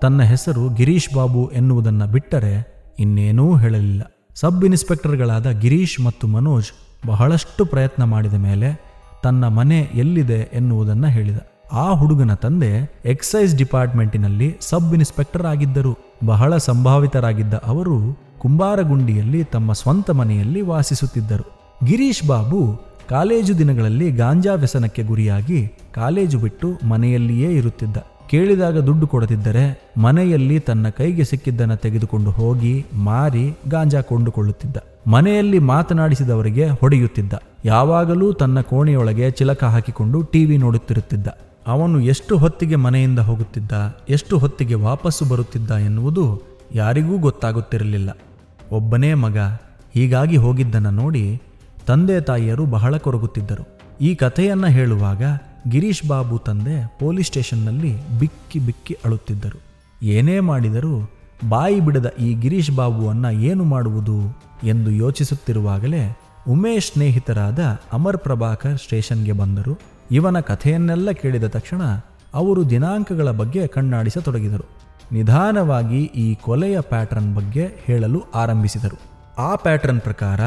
A: ತನ್ನ ಹೆಸರು ಗಿರೀಶ್ ಬಾಬು ಎನ್ನುವುದನ್ನು ಬಿಟ್ಟರೆ ಇನ್ನೇನೂ ಹೇಳಲಿಲ್ಲ. ಸಬ್ ಇನ್ಸ್ಪೆಕ್ಟರ್ಗಳಾದ ಗಿರೀಶ್ ಮತ್ತು ಮನೋಜ್ ಬಹಳಷ್ಟು ಪ್ರಯತ್ನ ಮಾಡಿದ ಮೇಲೆ ತನ್ನ ಮನೆ ಎಲ್ಲಿದೆ ಎನ್ನುವುದನ್ನು ಹೇಳಿದ. ಆ ಹುಡುಗನ ತಂದೆ ಎಕ್ಸೈಸ್ ಡಿಪಾರ್ಟ್ಮೆಂಟಿನಲ್ಲಿ ಸಬ್ ಇನ್ಸ್ಪೆಕ್ಟರ್ ಆಗಿದ್ದರು. ಬಹಳ ಸಂಭಾವಿತರಾಗಿದ್ದ ಅವರು ಕುಂಬಾರಗುಂಡಿಯಲ್ಲಿ ತಮ್ಮ ಸ್ವಂತ ಮನೆಯಲ್ಲಿ ವಾಸಿಸುತ್ತಿದ್ದರು. ಗಿರೀಶ್ ಬಾಬು ಕಾಲೇಜು ದಿನಗಳಲ್ಲಿ ಗಾಂಜಾ ವ್ಯಸನಕ್ಕೆ ಗುರಿಯಾಗಿ ಕಾಲೇಜು ಬಿಟ್ಟು ಮನೆಯಲ್ಲಿಯೇ ಇರುತ್ತಿದ್ದ. ಕೇಳಿದಾಗ ದುಡ್ಡು ಕೊಡದಿದ್ದರೆ ಮನೆಯಲ್ಲಿ ತನ್ನ ಕೈಗೆ ಸಿಕ್ಕಿದ್ದನ್ನು ತೆಗೆದುಕೊಂಡು ಹೋಗಿ ಮಾರಿ ಗಾಂಜಾ ಕೊಂಡುಕೊಳ್ಳುತ್ತಿದ್ದ. ಮನೆಯಲ್ಲಿ ಮಾತನಾಡಿಸಿದವರಿಗೆ ಹೊಡೆಯುತ್ತಿದ್ದ. ಯಾವಾಗಲೂ ತನ್ನ ಕೋಣೆಯೊಳಗೆ ಚಿಲಕ ಹಾಕಿಕೊಂಡು ಟಿವಿ ನೋಡುತ್ತಿರುತ್ತಿದ್ದ. ಅವನು ಎಷ್ಟು ಹೊತ್ತಿಗೆ ಮನೆಯಿಂದ ಹೋಗುತ್ತಿದ್ದ, ಎಷ್ಟು ಹೊತ್ತಿಗೆ ವಾಪಸ್ಸು ಬರುತ್ತಿದ್ದ ಎನ್ನುವುದು ಯಾರಿಗೂ ಗೊತ್ತಾಗುತ್ತಿರಲಿಲ್ಲ. ಒಬ್ಬನೇ ಮಗ ಹೀಗಾಗಿ ಹೋಗಿದ್ದನ್ನು ನೋಡಿ ತಂದೆ ತಾಯಿಯರು ಬಹಳ ಕೊರಗುತ್ತಿದ್ದರು. ಈ ಕಥೆಯನ್ನು ಹೇಳುವಾಗ ಗಿರೀಶ್ ಬಾಬು ತಂದೆ ಪೊಲೀಸ್ ಸ್ಟೇಷನ್ನಲ್ಲಿ ಬಿಕ್ಕಿ ಬಿಕ್ಕಿ ಅಳುತ್ತಿದ್ದರು. ಏನೇ ಮಾಡಿದರೂ ಬಾಯಿ ಬಿಡದ ಈ ಗಿರೀಶ್ ಬಾಬುವನ್ನು ಏನು ಮಾಡುವುದು ಎಂದು ಯೋಚಿಸುತ್ತಿರುವಾಗಲೇ ಉಮೇಶ್ ಸ್ನೇಹಿತರಾದ ಅಮರ್ ಪ್ರಭಾಕರ್ ಸ್ಟೇಷನ್ಗೆ ಬಂದರು. ಇವನ ಕಥೆಯನ್ನೆಲ್ಲ ಕೇಳಿದ ತಕ್ಷಣ ಅವರು ದಿನಾಂಕಗಳ ಬಗ್ಗೆ ಕಣ್ಣಾಡಿಸತೊಡಗಿದರು. ನಿಧಾನವಾಗಿ ಈ ಕೊಲೆಯ ಪ್ಯಾಟ್ರನ್ ಬಗ್ಗೆ ಹೇಳಲು ಆರಂಭಿಸಿದರು. ಆ ಪ್ಯಾಟ್ರನ್ ಪ್ರಕಾರ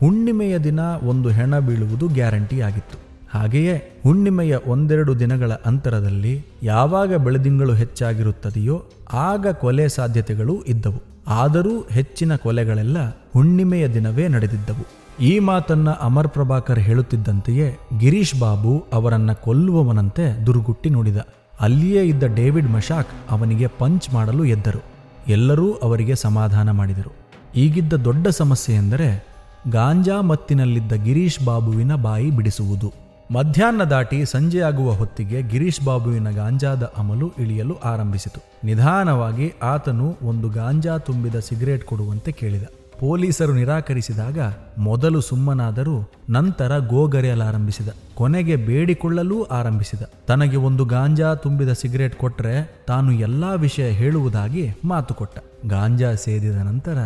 A: ಹುಣ್ಣಿಮೆಯ ದಿನ ಒಂದು ಹೆಣ ಬೀಳುವುದು ಗ್ಯಾರಂಟಿ ಆಗಿತ್ತು. ಹಾಗೆಯೇ ಹುಣ್ಣಿಮೆಯ ಒಂದೆರಡು ದಿನಗಳ ಅಂತರದಲ್ಲಿ ಯಾವಾಗ ಬೆಳದಿಂಗಳು ಹೆಚ್ಚಾಗಿರುತ್ತದೆಯೋ ಆಗ ಕೊಲೆ ಸಾಧ್ಯತೆಗಳು ಇದ್ದವು. ಆದರೂ ಹೆಚ್ಚಿನ ಕೊಲೆಗಳೆಲ್ಲ ಹುಣ್ಣಿಮೆಯ ದಿನವೇ ನಡೆದಿದ್ದವು. ಈ ಮಾತನ್ನ ಅಮರ್ ಪ್ರಭಾಕರ್ ಹೇಳುತ್ತಿದ್ದಂತೆಯೇ ಗಿರೀಶ್ ಬಾಬು ಅವರನ್ನ ಕೊಲ್ಲುವವನಂತೆ ದುರುಗುಟ್ಟಿ ನೋಡಿದ. ಅಲ್ಲಿಯೇ ಇದ್ದ ಡೇವಿಡ್ ಮಶಾಕ್ ಅವನಿಗೆ ಪಂಚ್ ಮಾಡಲು ಎದ್ದರು. ಎಲ್ಲರೂ ಅವರಿಗೆ ಸಮಾಧಾನ ಮಾಡಿದರು. ಈಗಿದ್ದ ದೊಡ್ಡ ಸಮಸ್ಯೆ ಎಂದರೆ ಗಾಂಜಾ ಮತ್ತಿನಲ್ಲಿದ್ದ ಗಿರೀಶ್ ಬಾಬುವಿನ ಬಾಯಿ ಬಿಡಿಸುವುದು. ಮಧ್ಯಾಹ್ನ ದಾಟಿ ಸಂಜೆಯಾಗುವ ಹೊತ್ತಿಗೆ ಗಿರೀಶ್ ಬಾಬುವಿನ ಗಾಂಜಾದ ಅಮಲು ಇಳಿಯಲು ಆರಂಭಿಸಿತು. ನಿಧಾನವಾಗಿ ಆತನು ಒಂದು ಗಾಂಜಾ ತುಂಬಿದ ಸಿಗರೇಟ್ ಕೊಡುವಂತೆ ಕೇಳಿದ. ಪೊಲೀಸರು ನಿರಾಕರಿಸಿದಾಗ ಮೊದಲು ಸುಮ್ಮನಾದರೂ ನಂತರ ಗೋಗರೆಯಲಾರಂಭಿಸಿದ ಕೊನೆಗೆ ಬೇಡಿಕೊಳ್ಳಲೂ ಆರಂಭಿಸಿದ. ತನಗೆ ಒಂದು ಗಾಂಜಾ ತುಂಬಿದ ಸಿಗರೇಟ್ ಕೊಟ್ಟರೆ ತಾನು ಎಲ್ಲಾ ವಿಷಯ ಹೇಳುವುದಾಗಿ ಮಾತು ಕೊಟ್ಟ ಗಾಂಜಾ ಸೇದಿದ ನಂತರ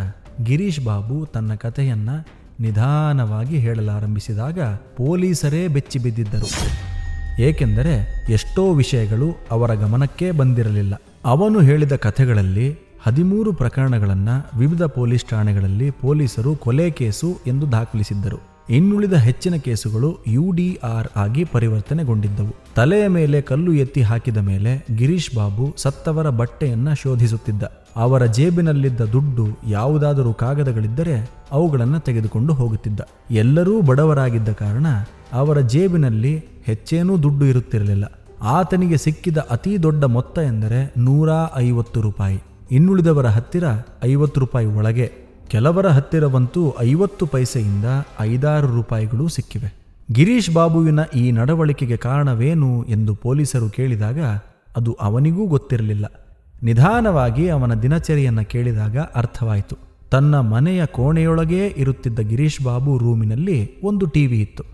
A: ಗಿರೀಶ್ ಬಾಬು ತನ್ನ ಕಥೆಯನ್ನ ನಿಧಾನವಾಗಿ ಹೇಳಲಾರಂಭಿಸಿದಾಗ ಪೊಲೀಸರೇ ಬೆಚ್ಚಿ ಬಿದ್ದಿದ್ದರು. ಏಕೆಂದರೆ ಎಷ್ಟೋ ವಿಷಯಗಳು ಅವರ ಗಮನಕ್ಕೇ ಬಂದಿರಲಿಲ್ಲ. ಅವನು ಹೇಳಿದ ಕಥೆಗಳಲ್ಲಿ ಹದಿಮೂರು ಪ್ರಕರಣಗಳನ್ನು ವಿವಿಧ ಪೊಲೀಸ್ ಠಾಣೆಗಳಲ್ಲಿ ಪೊಲೀಸರು ಕೊಲೆ ಕೇಸು ಎಂದು ದಾಖಲಿಸಿದ್ದರು. ಇನ್ನುಳಿದ ಹೆಚ್ಚಿನ ಕೇಸುಗಳು ಯು ಡಿ ಆರ್ ಆಗಿ ಪರಿವರ್ತನೆಗೊಂಡಿದ್ದವು. ತಲೆಯ ಮೇಲೆ ಕಲ್ಲು ಎತ್ತಿ ಹಾಕಿದ ಮೇಲೆ ಗಿರೀಶ್ ಬಾಬು ಸತ್ತವರ ಬಟ್ಟೆಯನ್ನ ಶೋಧಿಸುತ್ತಿದ್ದ. ಅವರ ಜೇಬಿನಲ್ಲಿದ್ದ ದುಡ್ಡು ಯಾವುದಾದರೂ ಕಾಗದಗಳಿದ್ದರೆ ಅವುಗಳನ್ನು ತೆಗೆದುಕೊಂಡು ಹೋಗುತ್ತಿದ್ದ. ಎಲ್ಲರೂ ಬಡವರಾಗಿದ್ದ ಕಾರಣ ಅವರ ಜೇಬಿನಲ್ಲಿ ಹೆಚ್ಚೇನೂ ದುಡ್ಡು ಇರುತ್ತಿರಲಿಲ್ಲ. ಆತನಿಗೆ ಸಿಕ್ಕಿದ ಅತಿ ದೊಡ್ಡ ಮೊತ್ತ ಎಂದರೆ ನೂರ ಐವತ್ತು ರೂಪಾಯಿ. ಇನ್ನುಳಿದವರ ಹತ್ತಿರ ಐವತ್ತು ರೂಪಾಯಿ ಒಳಗೆ. ಕೆಲವರ ಹತ್ತಿರವಂತೂ ಐವತ್ತು ಪೈಸೆಯಿಂದ ಐದಾರು ರೂಪಾಯಿಗಳು ಸಿಕ್ಕಿವೆ. ಗಿರೀಶ್ ಬಾಬುವಿನ ಈ ನಡವಳಿಕೆಗೆ ಕಾರಣವೇನು ಎಂದು ಪೊಲೀಸರು ಕೇಳಿದಾಗ ಅದು ಅವನಿಗೂ ಗೊತ್ತಿರಲಿಲ್ಲ. ನಿಧಾನವಾಗಿ ಅವನ ದಿನಚರಿಯನ್ನು ಕೇಳಿದಾಗ ಅರ್ಥವಾಯಿತು. ತನ್ನ ಮನೆಯ ಕೋಣೆಯೊಳಗೇ ಇರುತ್ತಿದ್ದ ಗಿರೀಶ್ ಬಾಬು ರೂಮಿನಲ್ಲಿ ಒಂದು ಟಿವಿ ಇತ್ತು.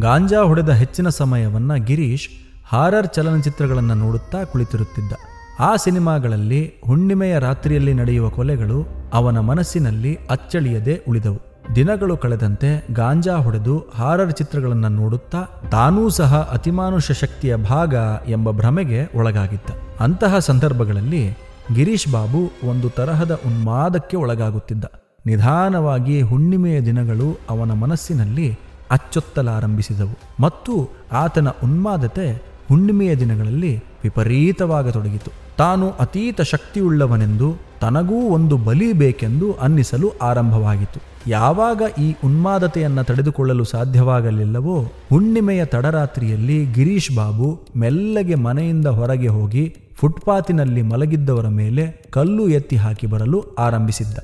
A: ಗಾಂಜಾ ಹೊಡೆದ ಹೆಚ್ಚಿನ ಸಮಯವನ್ನ ಗಿರೀಶ್ ಹಾರರ್ ಚಲನಚಿತ್ರಗಳನ್ನು ನೋಡುತ್ತಾ ಕುಳಿತಿರುತ್ತಿದ್ದ. ಆ ಸಿನಿಮಾಗಳಲ್ಲಿ ಹುಣ್ಣಿಮೆಯ ರಾತ್ರಿಯಲ್ಲಿ ನಡೆಯುವ ಕೊಲೆಗಳು ಅವನ ಮನಸ್ಸಿನಲ್ಲಿ ಅಚ್ಚಳಿಯದೆ ಉಳಿದವು. ದಿನಗಳು ಕಳೆದಂತೆ ಗಾಂಜಾ ಹೊಡೆದು ಹಾರರ್ ಚಿತ್ರಗಳನ್ನು ನೋಡುತ್ತಾ ತಾನೂ ಸಹ ಅತಿಮಾನುಷ ಶಕ್ತಿಯ ಭಾಗ ಎಂಬ ಭ್ರಮೆಗೆ ಒಳಗಾಗಿದ್ದ. ಅಂತಹ ಸಂದರ್ಭಗಳಲ್ಲಿ ಗಿರೀಶ್ ಬಾಬು ಒಂದು ತರಹದ ಉನ್ಮಾದಕ್ಕೆ ಒಳಗಾಗುತ್ತಿದ್ದ. ನಿಧಾನವಾಗಿ ಹುಣ್ಣಿಮೆಯ ದಿನಗಳು ಅವನ ಮನಸ್ಸಿನಲ್ಲಿ ಅಚ್ಚೊತ್ತಲಾರಂಭಿಸಿದವು ಮತ್ತು ಆತನ ಉನ್ಮಾದತೆ ಹುಣ್ಣಿಮೆಯ ದಿನಗಳಲ್ಲಿ ವಿಪರೀತವಾಗತೊಡಗಿತು. ತಾನು ಅತೀತ ಶಕ್ತಿಯುಳ್ಳವನೆಂದು ತನಗೂ ಒಂದು ಬಲಿ ಬೇಕೆಂದು ಅನ್ನಿಸಲು ಆರಂಭವಾಗಿತು ಯಾವಾಗ ಈ ಉನ್ಮಾದತೆಯನ್ನು ತಡೆದುಕೊಳ್ಳಲು ಸಾಧ್ಯವಾಗಲಿಲ್ಲವೋ, ಹುಣ್ಣಿಮೆಯ ತಡರಾತ್ರಿಯಲ್ಲಿ ಗಿರೀಶ್ ಬಾಬು ಮೆಲ್ಲಗೆ ಮನೆಯಿಂದ ಹೊರಗೆ ಹೋಗಿ ಫುಟ್ಪಾತಿನಲ್ಲಿ ಮಲಗಿದ್ದವರ ಮೇಲೆ ಕಲ್ಲು ಎತ್ತಿ ಹಾಕಿ ಬರಲು ಆರಂಭಿಸಿದ್ದ.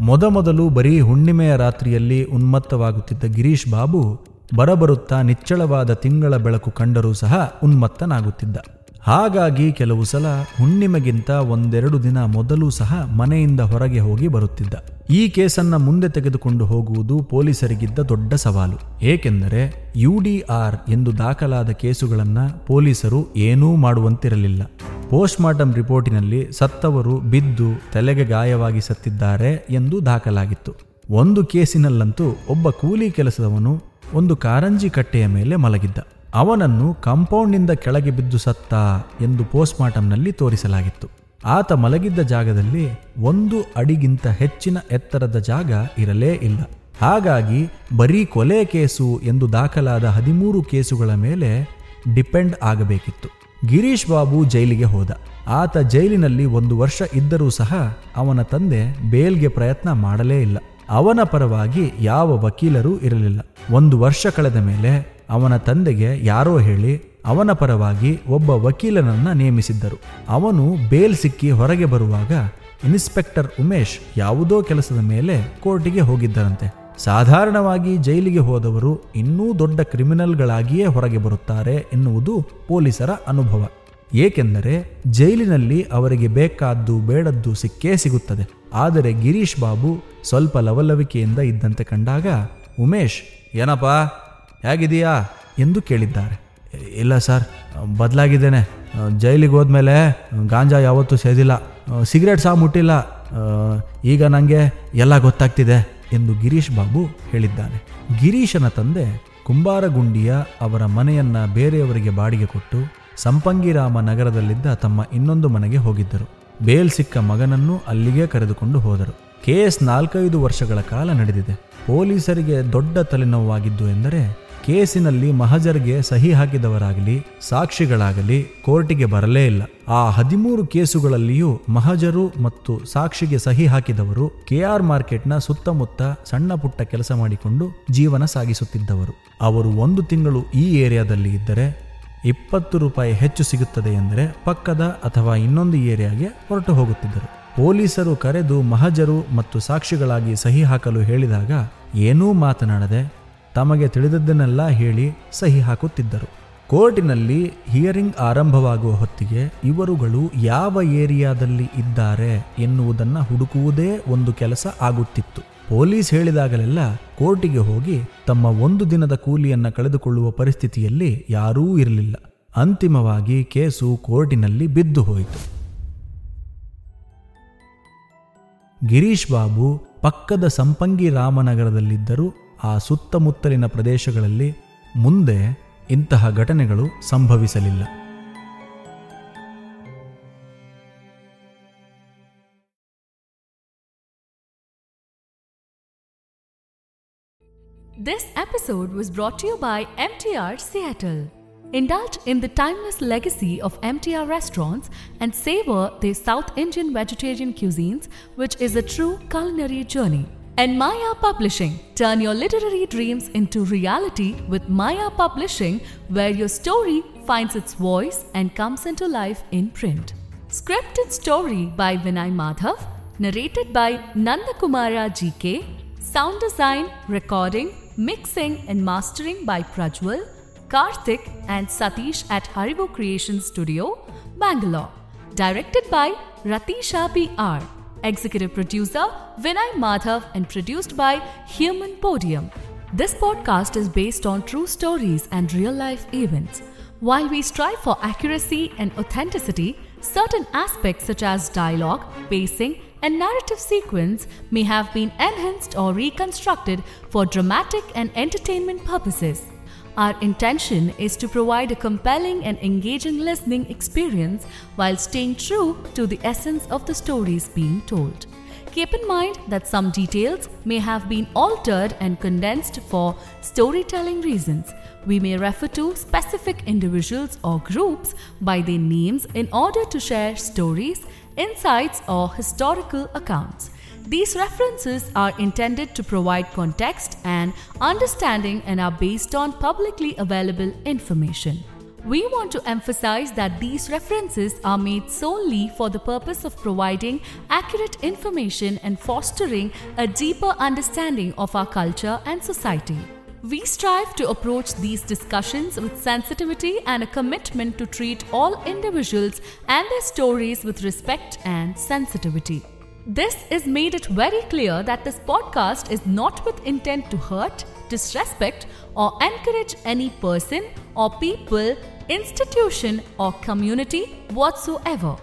A: ಮೊದಮೊದಲು ಬರೀ ಹುಣ್ಣಿಮೆಯ ರಾತ್ರಿಯಲ್ಲಿ ಉನ್ಮತ್ತವಾಗುತ್ತಿದ್ದ ಗಿರೀಶ್ ಬಾಬು ಬರಬರುತ್ತಾ ನಿಚ್ಚಳವಾದ ತಿಂಗಳ ಬೆಳಕು ಕಂಡರೂ ಸಹ ಉನ್ಮತ್ತನಾಗುತ್ತಿದ್ದ. ಹಾಗಾಗಿ ಕೆಲವು ಸಲ ಹುಣ್ಣಿಮೆಗಿಂತ ಒಂದೆರಡು ದಿನ ಮೊದಲು ಸಹ ಮನೆಯಿಂದ ಹೊರಗೆ ಹೋಗಿ ಬರುತ್ತಿದ್ದ. ಈ ಕೇಸನ್ನ ಮುಂದೆ ತೆಗೆದುಕೊಂಡು ಹೋಗುವುದು ಪೊಲೀಸರಿಗಿದ್ದ ದೊಡ್ಡ ಸವಾಲು. ಏಕೆಂದರೆ ಯುಡಿಆರ್ ಎಂದು ದಾಖಲಾದ ಕೇಸುಗಳನ್ನು ಪೊಲೀಸರು ಏನೂ ಮಾಡುವಂತಿರಲಿಲ್ಲ. ಪೋಸ್ಟ್ಮಾರ್ಟಮ್ ರಿಪೋರ್ಟಿನಲ್ಲಿ ಸತ್ತವರು ಬಿದ್ದು ತಲೆಗೆ ಗಾಯವಾಗಿ ಸತ್ತಿದ್ದಾರೆ ಎಂದು ದಾಖಲಾಗಿತ್ತು. ಒಂದು ಕೇಸಿನಲ್ಲಂತೂ ಒಬ್ಬ ಕೂಲಿ ಕೆಲಸದವನು ಒಂದು ಕಾರಂಜಿ ಕಟ್ಟೆಯ ಮೇಲೆ ಮಲಗಿದ್ದ. ಅವನನ್ನು ಕಾಂಪೌಂಡ್ನಿಂದ ಕೆಳಗೆ ಬಿದ್ದು ಸತ್ತ ಎಂದು ಪೋಸ್ಟ್ಮಾರ್ಟಂನಲ್ಲಿ ತೋರಿಸಲಾಗಿತ್ತು. ಆತ ಮಲಗಿದ್ದ ಜಾಗದಲ್ಲಿ ಒಂದು ಅಡಿಗಿಂತ ಹೆಚ್ಚಿನ ಎತ್ತರದ ಜಾಗ ಇರಲೇ ಇಲ್ಲ. ಹಾಗಾಗಿ ಬರೀ ಕೊಲೆ ಕೇಸು ಎಂದು ದಾಖಲಾದ ಹದಿಮೂರು ಕೇಸುಗಳ ಮೇಲೆ ಡಿಪೆಂಡ್ ಆಗಬೇಕಿತ್ತು. ಗಿರೀಶ್ ಬಾಬು ಜೈಲಿಗೆ ಹೋದ. ಆತ ಜೈಲಿನಲ್ಲಿ ಒಂದು ವರ್ಷ ಇದ್ದರೂ ಸಹ ಅವನ ತಂದೆ ಬೇಲ್ಗೆ ಪ್ರಯತ್ನ ಮಾಡಲೇ ಇಲ್ಲ. ಅವನ ಪರವಾಗಿ ಯಾವ ವಕೀಲರೂ ಇರಲಿಲ್ಲ. ಒಂದು ವರ್ಷ ಕಳೆದ ಮೇಲೆ ಅವನ ತಂದೆಗೆ ಯಾರೋ ಹೇಳಿ ಅವನ ಪರವಾಗಿ ಒಬ್ಬ ವಕೀಲನನ್ನ ನೇಮಿಸಿದ್ದರು. ಅವನು ಬೇಲ್ ಸಿಕ್ಕಿ ಹೊರಗೆ ಬರುವಾಗ ಇನ್ಸ್ಪೆಕ್ಟರ್ ಉಮೇಶ್ ಯಾವುದೋ ಕೆಲಸದ ಮೇಲೆ ಕೋರ್ಟಿಗೆ ಹೋಗಿದ್ದರಂತೆ. ಸಾಧಾರಣವಾಗಿ ಜೈಲಿಗೆ ಹೋದವರು ಇನ್ನೂ ದೊಡ್ಡ ಕ್ರಿಮಿನಲ್ಗಳಾಗಿಯೇ ಹೊರಗೆ ಬರುತ್ತಾರೆ ಎನ್ನುವುದು ಪೊಲೀಸರ ಅನುಭವ. ಏಕೆಂದರೆ ಜೈಲಿನಲ್ಲಿ ಅವರಿಗೆ ಬೇಕಾದ್ದು ಬೇಡದ್ದು ಸಿಕ್ಕೇ ಸಿಗುತ್ತದೆ. ಆದರೆ ಗಿರೀಶ್ ಬಾಬು ಸ್ವಲ್ಪ ಲವಲವಿಕೆಯಿಂದ ಇದ್ದಂತೆ ಕಂಡಾಗ ಉಮೇಶ್, ಏನಪ್ಪ? ಹೇಗಿದೆಯಾ ಎಂದು ಕೇಳಿದ್ದಾರೆ. ಇಲ್ಲ ಸರ್, ಬದಲಾಗಿದ್ದೇನೆ. ಜೈಲಿಗೆ ಹೋದ್ಮೇಲೆ ಗಾಂಜಾ ಯಾವತ್ತೂ ಸೇದಿಲ್ಲ. ಸಿಗರೇಟ್ ಸಹ ಮುಟ್ಟಿಲ್ಲ. ಈಗ ನನಗೆ ಎಲ್ಲ ಗೊತ್ತಾಗ್ತಿದೆ ಎಂದು ಗಿರೀಶ್ ಬಾಬು ಹೇಳಿದ್ದಾನೆ. ಗಿರೀಶನ ತಂದೆ ಕುಂಬಾರಗುಂಡಿಯ ಅವರ ಮನೆಯನ್ನು ಬೇರೆಯವರಿಗೆ ಬಾಡಿಗೆ ಕೊಟ್ಟು ಸಂಪಂಗಿರಾಮ ನಗರದಲ್ಲಿದ್ದ ತಮ್ಮ ಇನ್ನೊಂದು ಮನೆಗೆ ಹೋಗಿದ್ದರು. ಬೇಲ್ ಸಿಕ್ಕ ಮಗನನ್ನು ಅಲ್ಲಿಗೆ ಕರೆದುಕೊಂಡು ಹೋದರು. ಕೇಸ್ ನಾಲ್ಕೈದು ವರ್ಷಗಳ ಕಾಲ ನಡೆದಿದೆ. ಪೊಲೀಸರಿಗೆ ದೊಡ್ಡ ತಲೆನೋವಾಗಿದ್ದು ಎಂದರೆ ಕೇಸಿನಲ್ಲಿ ಮಹಜರ್ಗೆ ಸಹಿ ಹಾಕಿದವರಾಗಲಿ, ಸಾಕ್ಷಿಗಳಾಗಲಿ ಕೋರ್ಟಿಗೆ ಬರಲೇ ಇಲ್ಲ. ಆ ಹದಿಮೂರು ಕೇಸುಗಳಲ್ಲಿಯೂ ಮಹಜರು ಮತ್ತು ಸಾಕ್ಷಿಗೆ ಸಹಿ ಹಾಕಿದವರು ಕೆಆರ್ ಮಾರ್ಕೆಟ್ನ ಸುತ್ತಮುತ್ತ ಸಣ್ಣ ಪುಟ್ಟ ಕೆಲಸ ಮಾಡಿಕೊಂಡು ಜೀವನ ಸಾಗಿಸುತ್ತಿದ್ದವರು. ಅವರು ಒಂದು ತಿಂಗಳು ಈ ಏರಿಯಾದಲ್ಲಿ ಇದ್ದರೆ ಇಪ್ಪತ್ತು ರೂಪಾಯಿ ಹೆಚ್ಚು ಸಿಗುತ್ತದೆ ಎಂದರೆ ಪಕ್ಕದ ಅಥವಾ ಇನ್ನೊಂದು ಏರಿಯಾಗೆ ಹೊರಟು ಹೋಗುತ್ತಿದ್ದರು. ಪೊಲೀಸರು ಕರೆದು ಮಹಜರು ಮತ್ತು ಸಾಕ್ಷಿಗಳಾಗಿ ಸಹಿ ಹಾಕಲು ಹೇಳಿದಾಗ, ಏನೂ ಮಾತನಾಡದೆ ತಮಗೆ ತಿಳಿದದ್ದನ್ನೆಲ್ಲ ಹೇಳಿ ಸಹಿ ಹಾಕುತ್ತಿದ್ದರು. ಕೋರ್ಟಿನಲ್ಲಿ ಹಿಯರಿಂಗ್ ಆರಂಭವಾಗುವ ಹೊತ್ತಿಗೆ ಇವರುಗಳು ಯಾವ ಏರಿಯಾದಲ್ಲಿ ಇದ್ದಾರೆ ಎನ್ನುವುದನ್ನು ಹುಡುಕುವುದೇ ಒಂದು ಕೆಲಸ ಆಗುತ್ತಿತ್ತು. ಪೊಲೀಸ್ ಹೇಳಿದಾಗಲೆಲ್ಲ ಕೋರ್ಟಿಗೆ ಹೋಗಿ ತಮ್ಮ ಒಂದು ದಿನದ ಕೂಲಿಯನ್ನ ಕಳೆದುಕೊಳ್ಳುವ ಪರಿಸ್ಥಿತಿಯಲ್ಲಿ ಯಾರೂ ಇರಲಿಲ್ಲ. ಅಂತಿಮವಾಗಿ ಕೇಸು ಕೋರ್ಟಿನಲ್ಲಿ ಬಿದ್ದು ಹೋಯಿತು. ಗಿರೀಶ್ ಬಾಬು ಪಕ್ಕದ ಸಂಪಂಗಿ ರಾಮನಗರದಲ್ಲಿದ್ದರೂ. ಆ ಸುತ್ತಮುತ್ತಲಿನ ಪ್ರದೇಶಗಳಲ್ಲಿ ಮುಂದೆ ಇಂತಹ ಘಟನೆಗಳು ಸಂಭವಿಸಲಿಲ್ಲ
B: This episode was brought to you by MTR Seattle. Indulge in the timeless legacy of MTR restaurants and savor their South Indian vegetarian cuisines, which is a true culinary journey. And Maya Publishing. Turn your literary dreams into reality with Maya Publishing, where your story finds its voice and comes into life in print. Scripted story by Vinay Madhav, narrated by Nandakumara GK, sound design, recording, mixing, and mastering by Prajwal, Karthik, and Satish at Haribo Creation Studio, Bangalore. Directed by Ratisha PR. Executive producer Vinay Madhav and produced by Human Podium. This podcast is based on true stories and real life events. While we strive for accuracy and authenticity, certain aspects such as dialogue, pacing, and narrative sequence may have been enhanced or reconstructed for dramatic and entertainment purposes. Our intention is to provide a compelling and engaging listening experience while staying true to the essence of the stories being told. Keep in mind that some details may have been altered and condensed for storytelling reasons. We may refer to specific individuals or groups by their names in order to share stories, insights, or historical accounts. These references are intended to provide context and understanding and are based on publicly available information. We want to emphasize that these references are made solely for the purpose of providing accurate information and fostering a deeper understanding of our culture and society. We strive to approach these discussions with sensitivity and a commitment to treat all individuals and their stories with respect and sensitivity. This is made it very clear that this podcast is not with intent to hurt, disrespect, or encourage any person or people, institution, or community whatsoever.